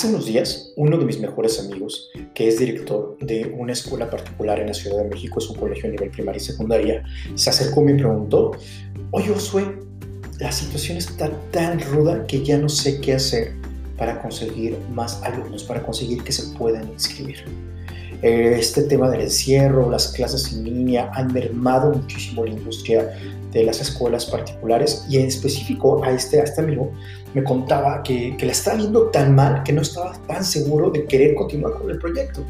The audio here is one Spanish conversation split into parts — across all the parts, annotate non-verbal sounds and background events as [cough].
Hace unos días, uno de mis mejores amigos, que es director de una escuela particular en la Ciudad de México, es un colegio a nivel primaria y secundaria, se acercó y me preguntó, oye Josué, la situación está tan ruda que ya no sé qué hacer para conseguir más alumnos, para conseguir que se puedan inscribir. Eh, este tema del encierro, las clases en línea han mermado muchísimo la industria de las escuelas particulares y en específico a este, a este amigo me contaba que, que la estaba viendo tan mal que no estaba tan seguro de querer continuar con el proyecto.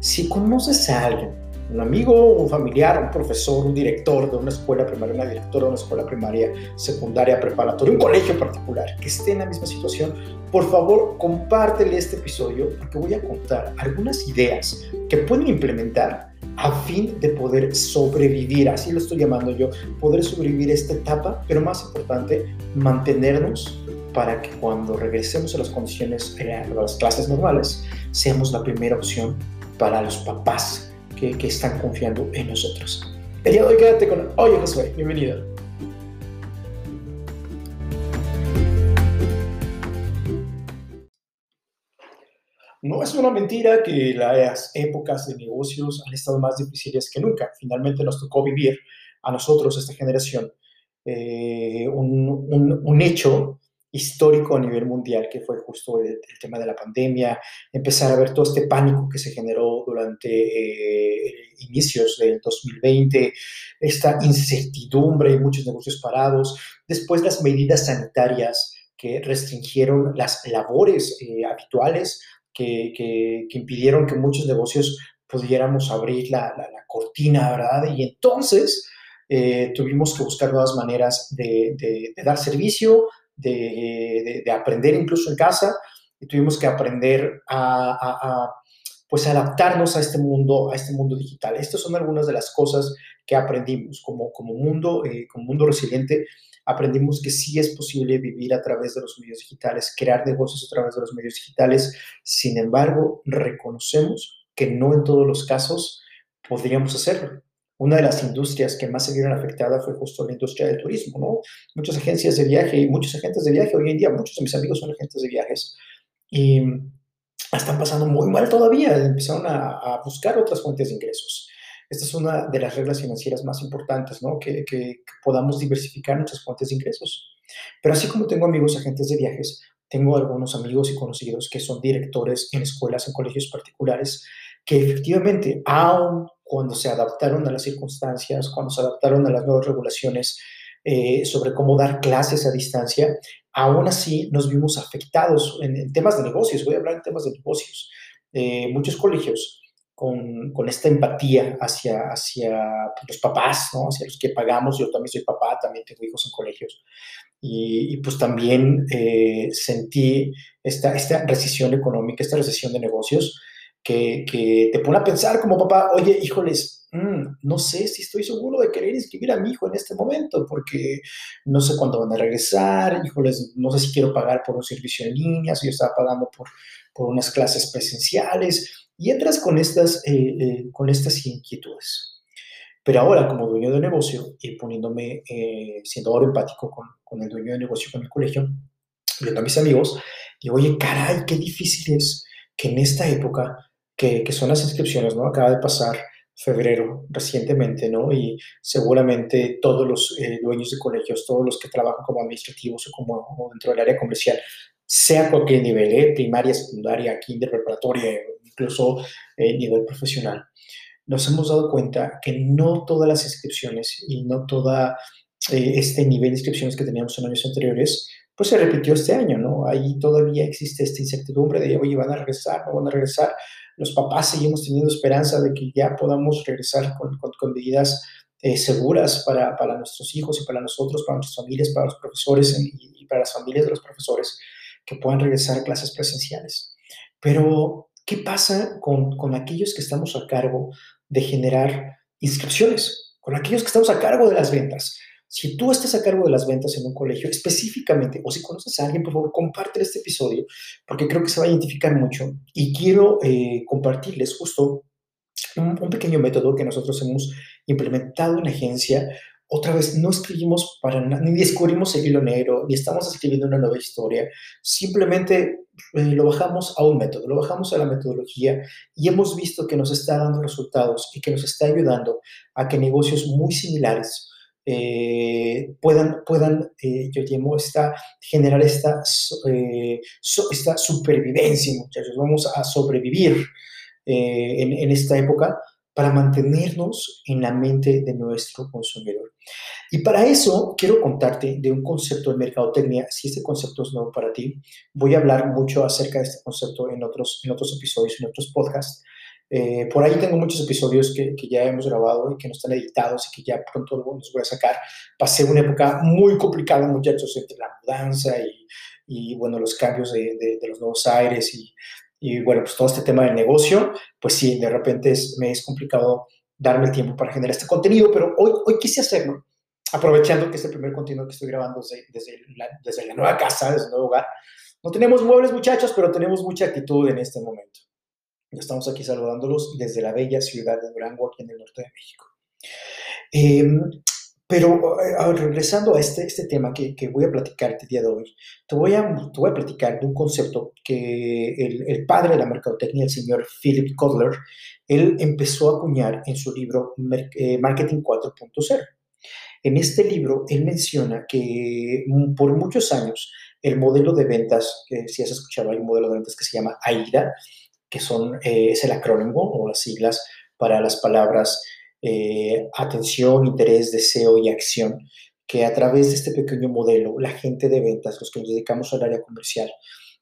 Si conoces a alguien, un amigo, un familiar, un profesor, un director de una escuela primaria, una directora de una escuela primaria, secundaria, preparatoria, un colegio particular que esté en la misma situación, por favor compártele este episodio porque voy a contar algunas ideas que pueden implementar a fin de poder sobrevivir, así lo estoy llamando yo, poder sobrevivir esta etapa, pero más importante, mantenernos para que cuando regresemos a las condiciones, eh, a las clases normales, seamos la primera opción para los papás que, que están confiando en nosotros. El día de hoy quédate con Oye Josué, bienvenido. No es una mentira que las épocas de negocios han estado más difíciles que nunca. Finalmente nos tocó vivir a nosotros, esta generación, eh, un, hecho histórico a nivel mundial, que fue justo el, tema de la pandemia, empezar a ver todo este pánico que se generó durante eh, inicios del 2020, esta incertidumbre, muchos negocios parados, después las medidas sanitarias que restringieron las labores eh, habituales que, impidieron que muchos negocios pudiéramos abrir la, cortina, ¿verdad? Y entonces eh, tuvimos que buscar nuevas maneras de, dar servicio, de, aprender incluso en casa, y tuvimos que aprender a, pues adaptarnos a este mundo, a este mundo digital. Estas son algunas de las cosas que aprendimos como, como mundo, eh, como mundo resiliente aprendimos que sí es posible vivir a través de los medios digitales, crear negocios a través de los medios digitales. Sin embargo, reconocemos que no en todos los casos podríamos hacerlo. Una de las industrias que más se vieron afectadas fue justo la industria del turismo, ¿no? Muchas agencias de viaje y muchos agentes de viaje hoy en día, muchos de mis amigos son agentes de viajes y están pasando muy mal todavía, empezaron a, a buscar otras fuentes de ingresos. Esta es una de las reglas financieras más importantes, ¿no? Que, podamos diversificar nuestras fuentes de ingresos. Pero así como tengo amigos agentes de viajes, tengo algunos amigos y conocidos que son directores en escuelas, en colegios particulares, que efectivamente, aun cuando se adaptaron a las circunstancias, cuando se adaptaron a las nuevas regulaciones eh, sobre cómo dar clases a distancia, aún así nos vimos afectados en, temas de negocios. Voy a hablar en temas de negocios. Eh, muchos colegios con, esta empatía hacia, hacia los papás, ¿no? hacia los que pagamos. Yo también soy papá, también tengo hijos en colegios. Y, pues también eh, sentí esta, esta recesión económica, esta recesión de negocios, que, que, te pone a pensar como papá, oye, híjoles, mm, no sé si estoy seguro de querer inscribir a mi hijo en este momento, porque no sé cuándo van a regresar, híjoles, no sé si quiero pagar por un servicio en línea, si yo estaba pagando por, por unas clases presenciales y entras con estas, eh, eh, con estas inquietudes. Pero ahora, como dueño de negocio y poniéndome, eh, siendo ahora empático con, con, el dueño de negocio, con el colegio, viendo a mis amigos, digo, oye, caray, qué difícil es que en esta época, que, que son las inscripciones, ¿no? Acaba de pasar febrero recientemente, ¿no? Y seguramente todos los dueños de colegios, todos los que trabajan como administrativos o como dentro del área comercial, sea cualquier nivel, ¿eh? primaria, secundaria, kinder, preparatoria, incluso eh, nivel profesional, nos hemos dado cuenta que no todas las inscripciones y no todo eh, este nivel de inscripciones que teníamos en años anteriores, pues se repitió este año, ¿no? Ahí todavía existe esta incertidumbre de, oye, van a regresar, no van a regresar. Los papás seguimos teniendo esperanza de que ya podamos regresar con, con, medidas eh, seguras para, nuestros hijos y para nosotros, para nuestras familias, para los profesores y, para las familias de los profesores que puedan regresar a clases presenciales. Pero ¿Qué pasa con aquellos que estamos a cargo de generar inscripciones? Con aquellos que estamos a cargo de las ventas. Si tú estás a cargo de las ventas en un colegio específicamente, o si conoces a alguien, por favor, comparte este episodio, porque creo que se va a identificar mucho. Y quiero eh, compartirles justo un, un, pequeño método que nosotros hemos implementado en la agencia otra vez, no escribimos para nada, ni descubrimos el hilo negro, ni estamos escribiendo una nueva historia, simplemente eh, lo bajamos a un método, lo bajamos a la metodología y hemos visto que nos está dando resultados y que nos está ayudando a que negocios muy similares eh, puedan, puedan eh, yo llamo, esta, generar esta, esta supervivencia, muchachos. Vamos a sobrevivir en, en esta época para mantenernos en la mente de nuestro consumidor. Y para eso quiero contarte de un concepto de mercadotecnia. Si este concepto es nuevo para ti, voy a hablar mucho acerca de este concepto en otros, en otros episodios, en otros podcasts. Eh, por ahí tengo muchos episodios que, que, ya hemos grabado y que no están editados y que ya pronto los voy a sacar. Pasé una época muy complicada, muchachos, entre la mudanza y, y bueno, los cambios de, de, de los nuevos aires y y bueno, pues todo este tema del negocio, pues sí, de repente es, me es complicado darme el tiempo para generar este contenido, pero hoy, hoy quise hacerlo, aprovechando que es el primer contenido que estoy grabando desde, desde, la, desde la nueva casa, desde el nuevo hogar. No tenemos muebles, muchachos, pero tenemos mucha actitud en este momento. Estamos aquí saludándolos desde la bella ciudad de Durango, aquí en el norte de México. Eh, pero eh, regresando a este, este tema que, que, voy a platicar el día de hoy, te voy a, te voy a platicar de un concepto que el, el, padre de la mercadotecnia, el señor Philip Kotler, él empezó a acuñar en su libro eh, Marketing 4.0. En este libro, él menciona que mm, por muchos años el modelo de ventas, que si has escuchado, hay un modelo de ventas que se llama AIDA, que son, eh, es el acrónimo o las siglas para las palabras eh, atención, interés, deseo y acción, que a través de este pequeño modelo, la gente de ventas, los que nos dedicamos al área comercial,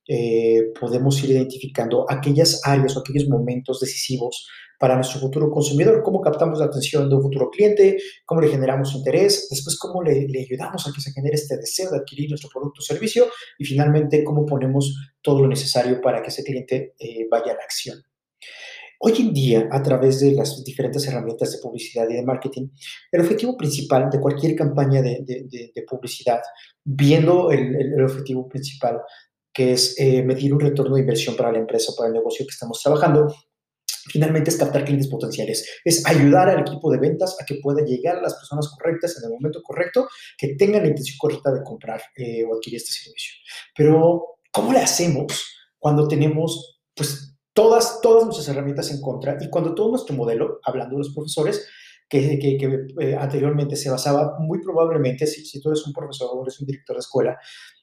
eh, podemos ir identificando aquellas áreas o aquellos momentos decisivos para nuestro futuro consumidor, cómo captamos la atención de un futuro cliente, cómo le generamos interés, después cómo le, le ayudamos a que se genere este deseo de adquirir nuestro producto o servicio y finalmente cómo ponemos todo lo necesario para que ese cliente eh, vaya a la acción. Hoy en día, a través de las diferentes herramientas de publicidad y de marketing, el objetivo principal de cualquier campaña de, de, de publicidad, viendo el, el, objetivo principal, que es eh, medir un retorno de inversión para la empresa, para el negocio que estamos trabajando, finalmente es captar clientes potenciales, es ayudar al equipo de ventas a que pueda llegar a las personas correctas en el momento correcto, que tengan la intención correcta de comprar eh, o adquirir este servicio. Pero, ¿cómo le hacemos cuando tenemos, pues, todas, todas nuestras herramientas en contra y cuando todo nuestro modelo, hablando de los profesores, que, que, eh, anteriormente se basaba muy probablemente, si, si tú eres un profesor o eres un director de escuela,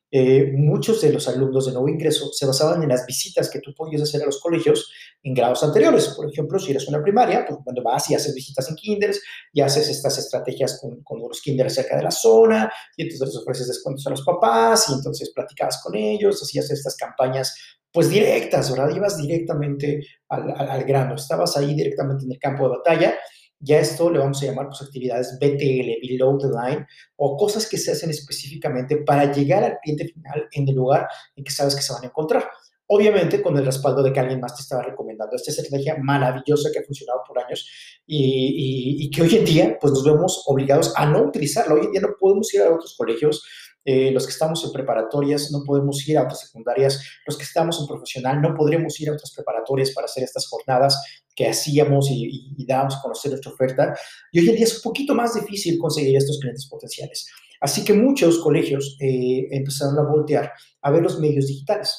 eh, muchos de los alumnos de nuevo ingreso se basaban en las visitas que tú podías hacer a los colegios en grados anteriores. Por ejemplo, si eres una primaria, pues cuando vas y haces visitas en kinders y haces estas estrategias con, con los kinders cerca de la zona y entonces ofreces descuentos a los papás y entonces platicabas con ellos, hacías estas campañas pues directas, ¿verdad? Ibas directamente al, al, al, grano, estabas ahí directamente en el campo de batalla. Ya esto le vamos a llamar pues, actividades BTL, Below the Line, o cosas que se hacen específicamente para llegar al cliente final en el lugar en que sabes que se van a encontrar. Obviamente con el respaldo de que alguien más te estaba recomendando esta estrategia maravillosa que ha funcionado por años y, y, y que hoy en día pues nos vemos obligados a no utilizarla. Hoy en día no podemos ir a otros colegios eh, los que estamos en preparatorias no podemos ir a otras secundarias, los que estamos en profesional no podremos ir a otras preparatorias para hacer estas jornadas que hacíamos y, y, y dábamos a conocer nuestra oferta. Y hoy en día es un poquito más difícil conseguir estos clientes potenciales. Así que muchos colegios eh, empezaron a voltear a ver los medios digitales.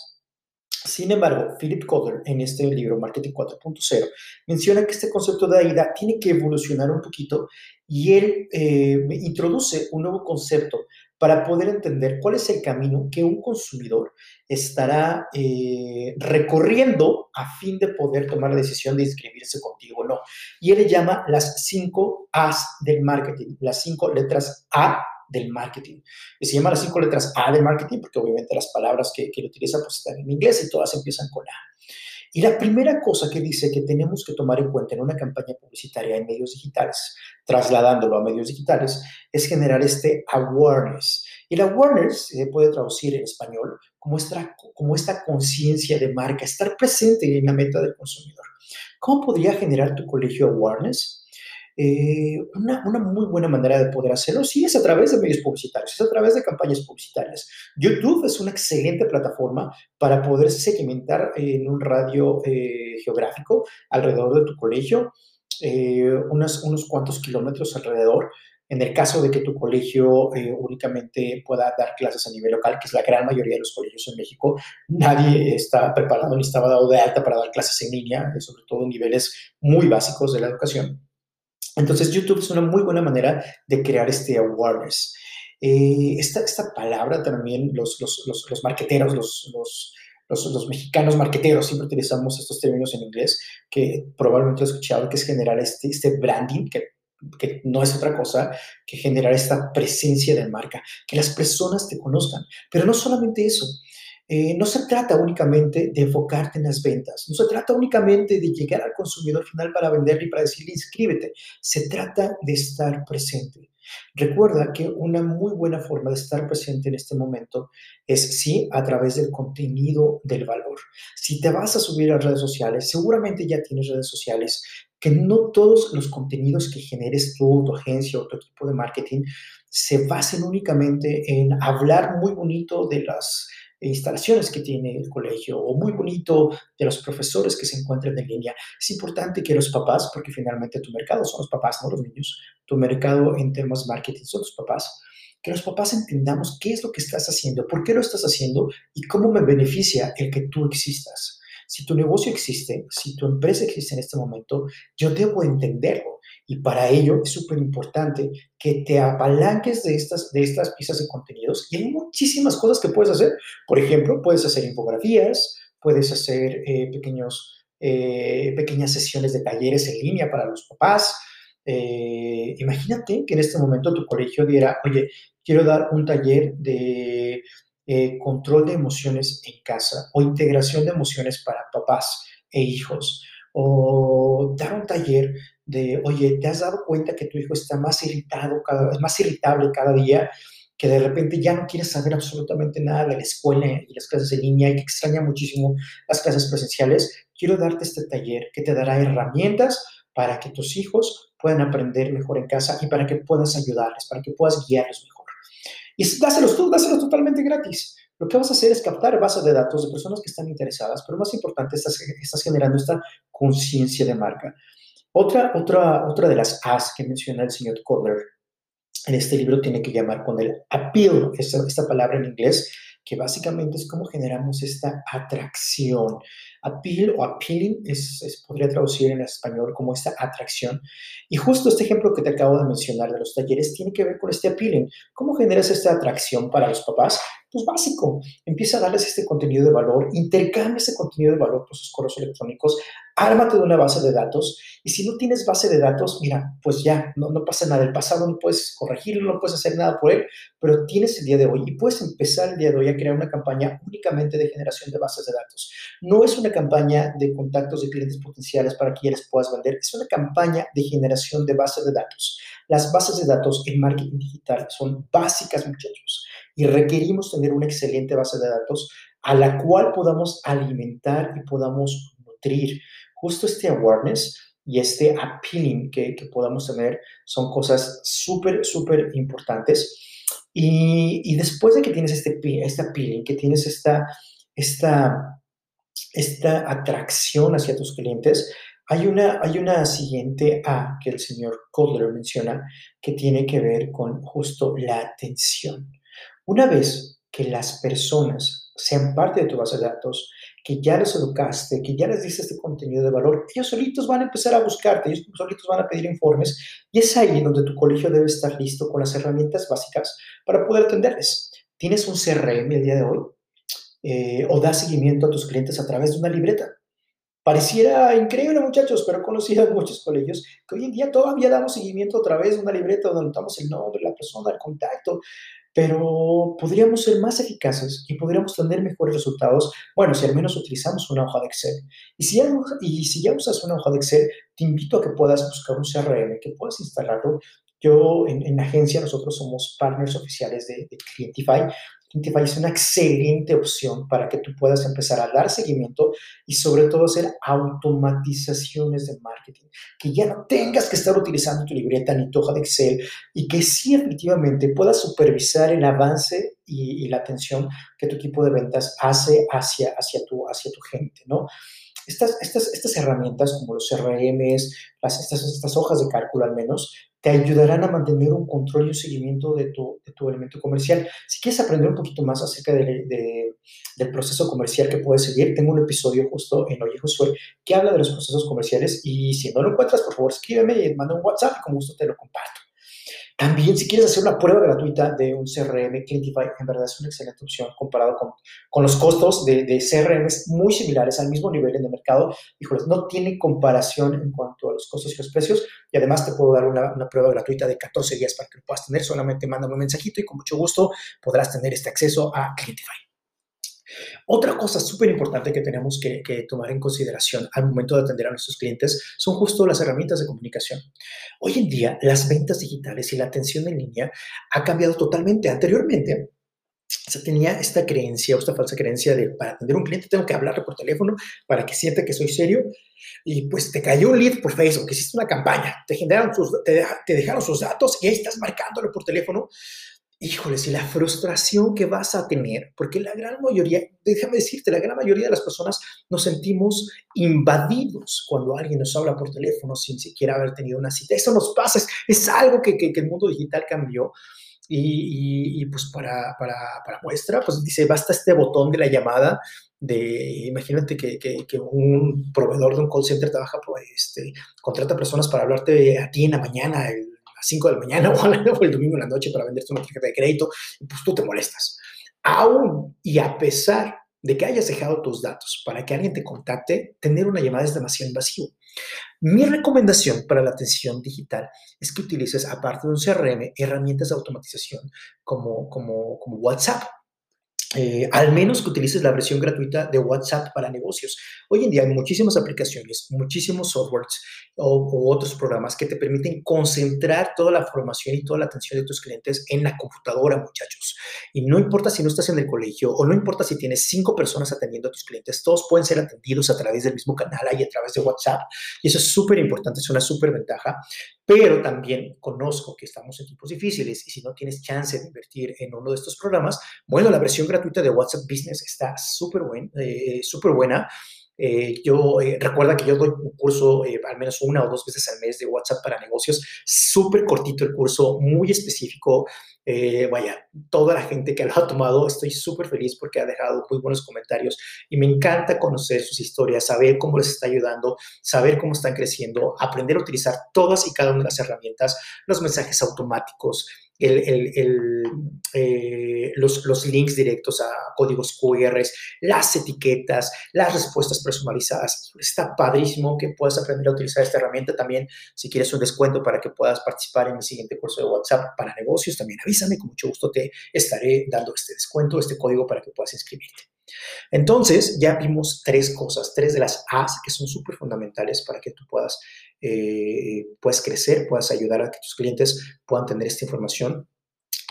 Sin embargo, Philip Kotler, en este libro Marketing 4.0, menciona que este concepto de AIDA tiene que evolucionar un poquito y él eh, introduce un nuevo concepto para poder entender cuál es el camino que un consumidor estará eh, recorriendo a fin de poder tomar la decisión de inscribirse contigo o no. Y él le llama las cinco A's del marketing, las cinco letras A del marketing. Y se llama las cinco letras A del marketing porque obviamente las palabras que, que él utiliza pues están en inglés y todas empiezan con A. Y la primera cosa que dice que tenemos que tomar en cuenta en una campaña publicitaria en medios digitales, trasladándolo a medios digitales, es generar este awareness. Y el awareness se puede traducir en español como esta, como esta conciencia de marca, estar presente en la meta del consumidor. ¿Cómo podría generar tu colegio awareness? Eh, una, una, muy buena manera de poder hacerlo, sí, es a través de medios publicitarios, es a través de campañas publicitarias. YouTube es una excelente plataforma para poder segmentar en un radio eh, geográfico alrededor de tu colegio, eh, unos, unos cuantos kilómetros alrededor, En el caso de que tu colegio eh, únicamente pueda dar clases a nivel local, que es la gran mayoría de los colegios en México, nadie está preparado ni estaba dado de alta para dar clases en línea, eh, sobre todo en niveles muy básicos de la educación. Entonces, YouTube es una muy buena manera de crear este awareness. Eh, esta, esta, palabra también, los, los, los, los marqueteros, los, los, mexicanos marqueteros, siempre utilizamos estos términos en inglés, que probablemente he escuchado, que es generar este, este branding, que, que no es otra cosa que generar esta presencia de marca, que las personas te conozcan. Pero no solamente eso, eh, no se trata únicamente de enfocarte en las ventas, no se trata únicamente de llegar al consumidor final para venderle y para decirle inscríbete, se trata de estar presente. Recuerda que una muy buena forma de estar presente en este momento es sí a través del contenido del valor. Si te vas a subir a redes sociales, seguramente ya tienes redes sociales, que no todos los contenidos que generes tú, tu agencia o tu equipo de marketing se basen únicamente en hablar muy bonito de las instalaciones que tiene el colegio o muy bonito de los profesores que se encuentran en línea. Es importante que los papás, porque finalmente tu mercado son los papás, no los niños, tu mercado en temas marketing son los papás, que los papás entendamos qué es lo que estás haciendo, por qué lo estás haciendo y cómo me beneficia el que tú existas. Si tu negocio existe, si tu empresa existe en este momento, yo debo entenderlo. Y para ello es súper importante que te apalanques de estas, de estas piezas de contenidos. Y hay muchísimas cosas que puedes hacer. Por ejemplo, puedes hacer infografías, puedes hacer eh, pequeños, eh, pequeñas sesiones de talleres en línea para los papás. Eh, imagínate que en este momento tu colegio diera, oye, quiero dar un taller de control de emociones en casa o integración de emociones para papás e hijos o dar un taller de, oye, ¿te has dado cuenta que tu hijo está más irritado, cada vez más irritable cada día? que de repente ya no quiere saber absolutamente nada de la escuela y las clases en línea y que extraña muchísimo las clases presenciales, quiero darte este taller que te dará herramientas para que tus hijos puedan aprender mejor en casa y para que puedas ayudarles, para que puedas guiarles mejor. Y dáselos tú, dáselos totalmente gratis. Lo que vas a hacer es captar bases de datos de personas que están interesadas, pero más importante, estás, estás generando esta conciencia de marca. Otra, otra, otra de las As que menciona el señor Kotler en este libro tiene que llamar con el appeal, esta, palabra en inglés, que básicamente es cómo generamos esta atracción. Appeal o appealing es, podría traducir en español como esta atracción. Y justo este ejemplo que te acabo de mencionar de los talleres tiene que ver con este appealing. ¿Cómo generas esta atracción para los papás? Pues básico, empieza a darles este contenido de valor, intercambia ese contenido de valor por sus correos electrónicos, ármate de una base de datos y si no tienes base de datos, mira, pues ya, no, no pasa nada, el pasado no puedes corregirlo, no puedes hacer nada por él, pero tienes el día de hoy y puedes empezar el día de hoy a crear una campaña únicamente de generación de bases de datos. No es una campaña de contactos de clientes potenciales para que ya les puedas vender, es una campaña de generación de bases de datos. Las bases de datos en marketing digital son básicas, muchachos y requerimos tener una excelente base de datos a la cual podamos alimentar y podamos nutrir. Justo este awareness y este appealing que, que podamos tener son cosas súper, súper importantes. Y, y, después de que tienes este, este appealing, que tienes esta, esta, esta atracción hacia tus clientes, hay una, hay una siguiente A que el señor Kotler menciona que tiene que ver con justo la atención. Una vez que las personas sean parte de tu base de datos, que ya les educaste, que ya les diste este contenido de valor, ellos solitos van a empezar a buscarte, ellos solitos van a pedir informes y es ahí donde tu colegio debe estar listo con las herramientas básicas para poder atenderles. ¿Tienes un CRM el día de hoy? Eh, ¿O das seguimiento a tus clientes a través de una libreta? Pareciera increíble, muchachos, pero he conocido [laughs] muchos colegios que hoy en día todavía damos seguimiento a través de una libreta donde anotamos el nombre, la persona, el contacto, pero podríamos ser más eficaces y podríamos tener mejores resultados, bueno, si al menos utilizamos una hoja de Excel. Y si ya, y si ya usas una hoja de Excel, te invito a que puedas buscar un CRM, que puedas instalarlo. Yo en, en la agencia, nosotros somos partners oficiales de, de Clientify Identify es una excelente opción para que tú puedas empezar a dar seguimiento y sobre todo hacer automatizaciones de marketing. Que ya no tengas que estar utilizando tu libreta ni tu hoja de Excel y que sí efectivamente puedas supervisar el avance y, la atención que tu equipo de ventas hace hacia, hacia, tu, hacia tu gente, ¿no? Estas, estas, estas herramientas como los CRMs, las, estas, estas hojas de cálculo al menos, te ayudarán a mantener un control y un seguimiento de tu, de tu elemento comercial. Si quieres aprender un poquito más acerca de, del proceso comercial que puedes seguir, tengo un episodio justo en Oye Josué que habla de los procesos comerciales y si no lo encuentras, por favor, escríbeme y manda un WhatsApp y con gusto te lo comparto. También, si quieres hacer una prueba gratuita de un CRM, Clientify en verdad es una excelente opción comparado con, con los costos de, de CRMs muy similares al mismo nivel en el mercado. Híjoles, no tiene comparación en cuanto a los costos y los precios. Y además te puedo dar una, una prueba gratuita de 14 días para que lo puedas tener. Solamente mándame un mensajito y con mucho gusto podrás tener este acceso a Clientify. Otra cosa súper importante que tenemos que, tomar en consideración al momento de atender a nuestros clientes son justo las herramientas de comunicación. Hoy en día, las ventas digitales y la atención en línea ha cambiado totalmente. Anteriormente, se tenía esta creencia esta falsa creencia de para atender a un cliente tengo que hablarle por teléfono para que sienta que soy serio y pues te cayó un lead por Facebook, hiciste una campaña, te, generaron te, te dejaron sus datos y ahí estás marcándole por teléfono híjoles, y la frustración que vas a tener, porque la gran mayoría, déjame decirte, la gran mayoría de las personas nos sentimos invadidos cuando alguien nos habla por teléfono sin siquiera haber tenido una cita. Eso nos pasa, es, algo que, que, el mundo digital cambió. Y, y, pues para, para, para, muestra, pues dice, basta este botón de la llamada de, imagínate que, que, un proveedor de un call center trabaja, pues, este, contrata personas para hablarte a ti en la mañana, el 5 de la mañana [laughs] o el domingo en la noche para venderte una tarjeta de crédito, pues tú te molestas. Aún y a pesar de que hayas dejado tus datos para que alguien te contacte, tener una llamada es demasiado invasivo. Mi recomendación para la atención digital es que utilices, aparte de un CRM, herramientas de automatización como, como, como WhatsApp. Eh, al menos que utilices la versión gratuita de WhatsApp para negocios. Hoy en día hay muchísimas aplicaciones, muchísimos softwares o, otros programas que te permiten concentrar toda la formación y toda la atención de tus clientes en la computadora, muchachos. Y no importa si no estás en el colegio o no importa si tienes cinco personas atendiendo a tus clientes, todos pueden ser atendidos a través del mismo canal y a través de WhatsApp. Y eso es súper importante, es una súper ventaja. Pero también conozco que estamos en tiempos difíciles y si no tienes chance de invertir en uno de estos programas, bueno, la versión gratuita de WhatsApp Business está súper eh, buena. Eh, yo eh, recuerda que yo doy un curso al menos una o dos veces al mes de WhatsApp para negocios, súper cortito el curso, muy específico. vaya, toda la gente que lo ha tomado, estoy súper feliz porque ha dejado muy buenos comentarios y me encanta conocer sus historias, saber cómo les está ayudando, saber cómo están creciendo, aprender a utilizar todas y cada una de las herramientas, los mensajes automáticos, eh, los, los, links directos a códigos QR, las etiquetas, las respuestas personalizadas. Está padrísimo que puedas aprender a utilizar esta herramienta también. Si quieres un descuento para que puedas participar en el siguiente curso de WhatsApp para negocios, también avísame, con mucho gusto te estaré dando este descuento, este código para que puedas inscribirte. Entonces, ya vimos tres cosas, tres de las A's que son súper fundamentales para que tú puedas, eh, crecer, puedas ayudar a que tus clientes puedan tener esta información.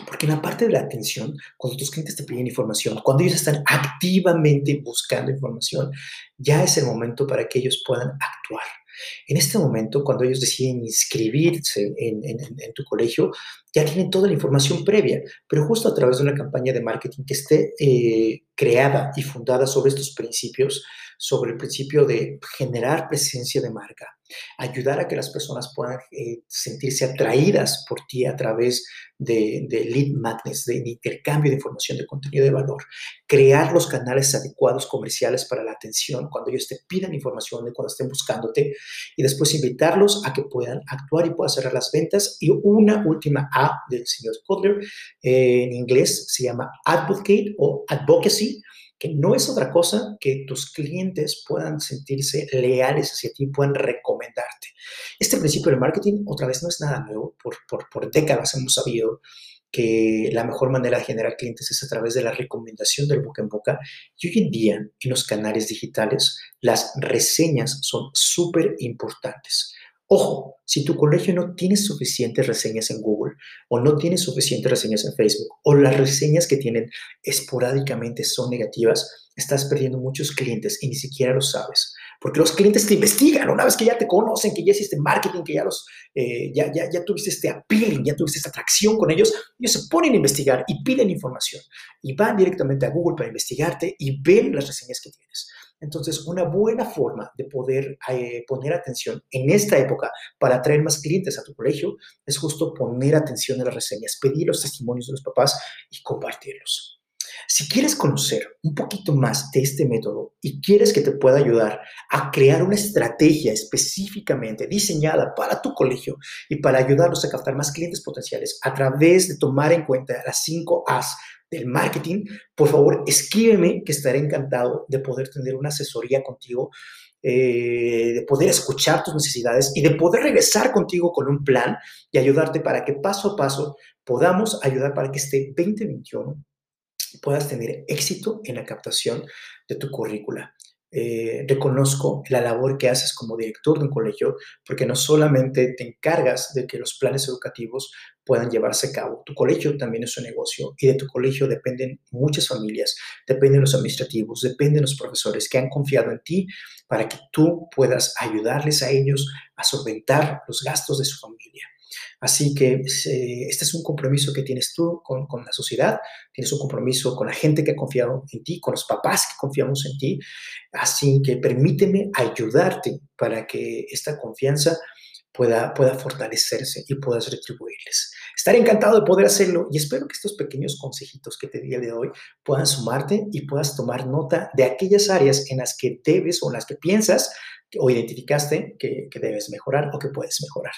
Porque en la parte de la atención, cuando tus clientes te piden información, cuando ellos están activamente buscando información, ya es el momento para que ellos puedan actuar. En este momento, cuando ellos deciden inscribirse en, tu colegio, ya tienen toda la información previa, pero justo a través de una campaña de marketing que esté eh, creada y fundada sobre estos principios, sobre el principio de generar presencia de marca, ayudar a que las personas puedan eh, sentirse atraídas por ti a través de, lead magnets, de, intercambio de información, de contenido de valor, crear los canales adecuados comerciales para la atención cuando ellos te pidan información y cuando estén buscándote y después invitarlos a que puedan actuar y puedan cerrar las ventas. Y una última A del señor Kotler, eh, en inglés se llama advocate o advocacy que no es otra cosa que tus clientes puedan sentirse leales hacia ti, puedan recomendarte. Este principio del marketing, otra vez, no es nada nuevo. Por, por, por décadas hemos sabido que la mejor manera de generar clientes es a través de la recomendación del boca en boca. Y hoy en día, en los canales digitales, las reseñas son súper importantes. Ojo, si tu colegio no tiene suficientes reseñas en Google o no tiene suficientes reseñas en Facebook o las reseñas que tienen esporádicamente son negativas, estás perdiendo muchos clientes y ni siquiera lo sabes. Porque los clientes te investigan una vez que ya te conocen, que ya hiciste marketing, que ya, los, eh, ya, ya, ya tuviste este appealing, ya tuviste esta atracción con ellos, ellos se ponen a investigar y piden información y van directamente a Google para investigarte y ven las reseñas que tienes. Entonces, una buena forma de poder eh, poner atención en esta época para atraer más clientes a tu colegio es justo poner atención en las reseñas, pedir los testimonios de los papás y compartirlos. Si quieres conocer un poquito más de este método y quieres que te pueda ayudar a crear una estrategia específicamente diseñada para tu colegio y para ayudarlos a captar más clientes potenciales a través de tomar en cuenta las 5 As del marketing, por favor, escríbeme que estaré encantado de poder tener una asesoría contigo eh, de poder escuchar tus necesidades y de poder regresar contigo con un plan y ayudarte para que paso a paso podamos ayudar para que este 2021 puedas tener éxito en la captación de tu currícula. Eh, reconozco la labor que haces como director de un colegio, porque no solamente te encargas de que los planes educativos puedan llevarse a cabo, tu colegio también es un negocio y de tu colegio dependen muchas familias, dependen los administrativos, dependen los profesores que han confiado en ti para que tú puedas ayudarles a ellos a solventar los gastos de su familia. Así que este es un compromiso que tienes tú con, con, la sociedad, tienes un compromiso con la gente que ha confiado en ti, con los papás que confiamos en ti. Así que permíteme ayudarte para que esta confianza pueda, pueda fortalecerse y puedas retribuirles. Estaré encantado de poder hacerlo y espero que estos pequeños consejitos que te di el de hoy puedan sumarte y puedas tomar nota de aquellas áreas en las que debes o en las que piensas o identificaste que, que debes mejorar o que puedes mejorar.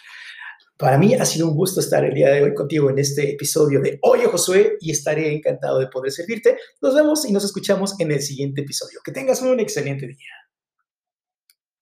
Para mí ha sido un gusto estar el día de hoy contigo en este episodio de Oye Josué y estaré encantado de poder servirte. Nos vemos y nos escuchamos en el siguiente episodio. Que tengas un excelente día.